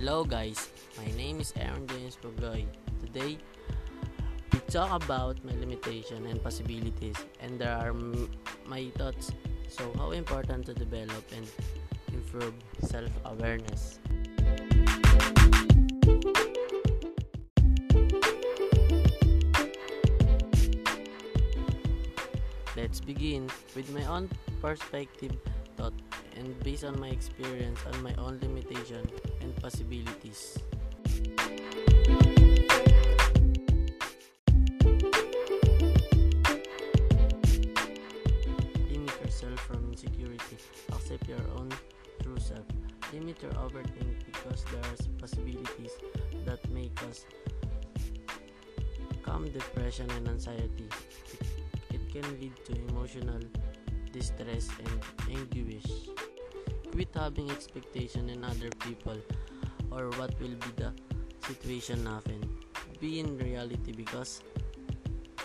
Hello guys, my name is Aaron James Pugoy. Today, we talk about my limitation and possibilities and there are m- my thoughts. So, how important to develop and improve self-awareness. Let's begin with my own perspective, thought, and based on my experience on my own limitation and possibilities. Limit yourself from insecurity. Accept your own true self. Limit your overthink because there are possibilities that may cause calm depression and anxiety. It, it can lead to emotional distress and anguish. Quit having expectation in other people or what will be the situation happen. Be in reality because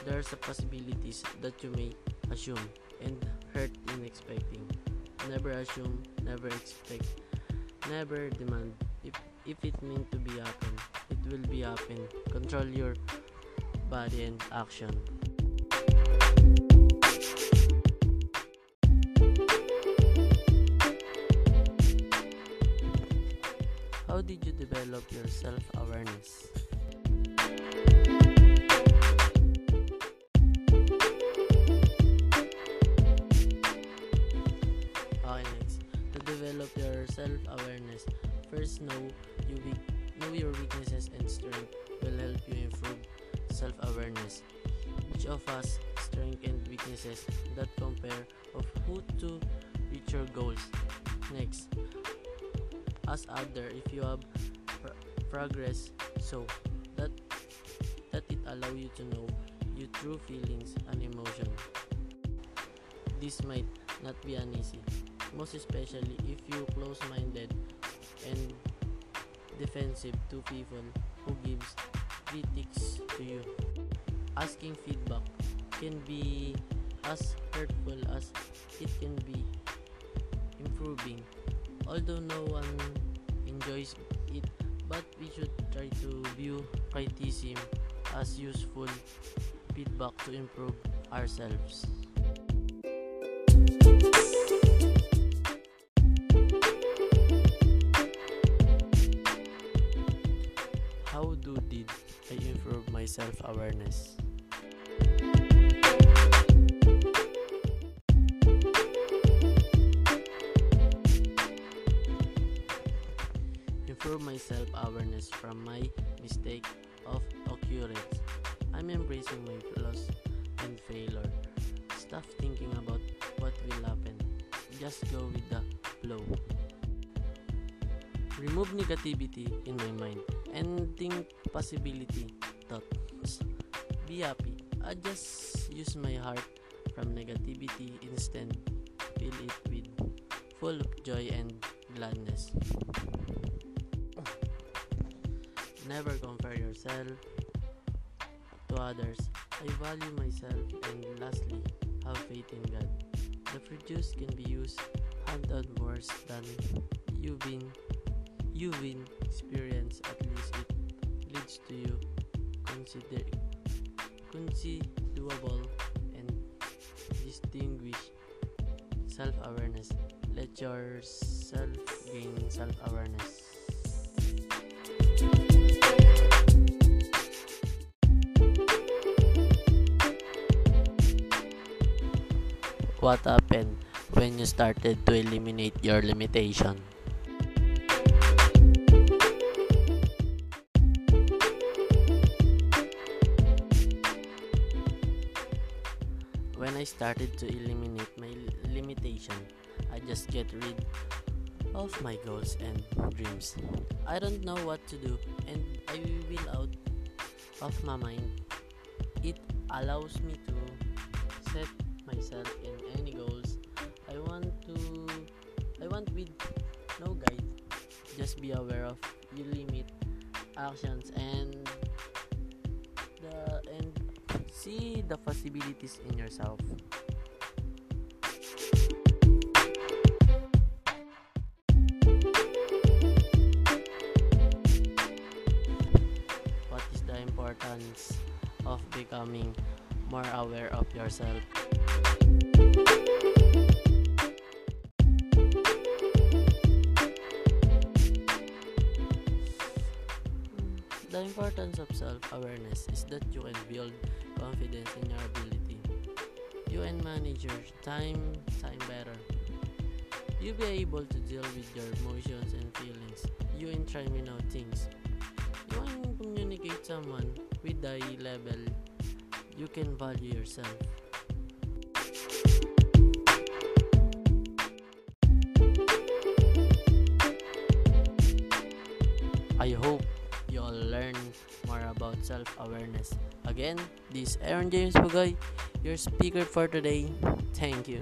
there's a possibilities that you may assume and hurt in expecting. Never assume, never expect, never demand. If if it meant to be happen, it will be happen. Control your body and action. How did you develop your self-awareness? Okay, next. To develop your self-awareness, first know you weak- know your weaknesses and strength will help you improve self awareness. Each of us strength and weaknesses that compare of who to reach your goals. Next, ask other if you have pr- progress so that that it allow you to know your true feelings and emotion. This might not be an easy, most especially if you close-minded and defensive to people who gives critics to you. Asking feedback can be as hurtful as it can be improving. Although no one enjoys it, but we should try to view criticism as useful feedback to improve ourselves. How do did I improve my self-awareness? Improve my self-awareness from my mistake of occurrence. I'm embracing my loss and failure. Stop thinking about what will happen. Just go with the flow. Remove negativity in my mind and think possibility thoughts. Be happy. I just use my heart from negativity instead. Fill it with full of joy and gladness. Never compare yourself to others. I value myself and lastly, have faith in God. The fruit juice can be used hundred worse than you've been you've been experienced at least it leads to you consider doable and distinguish self-awareness let yourself gain self-awareness what happened when you started to eliminate your limitation When I started to eliminate my limitation, I just get rid of my goals and dreams. I don't know what to do and I will out of my mind. It allows me to set myself in hunt with no guide. Just be aware of your limit, actions, and the and see the possibilities in yourself. What is the importance of becoming more aware of yourself? The importance of self awareness is that you can build confidence in your ability. You can manage your time, time better. You'll be able to deal with your emotions and feelings. You can try me out things. You can communicate someone with the level. You can value yourself. Learn more about self-awareness. Again, this is Aaron James Pugoy, your speaker for today. Thank you.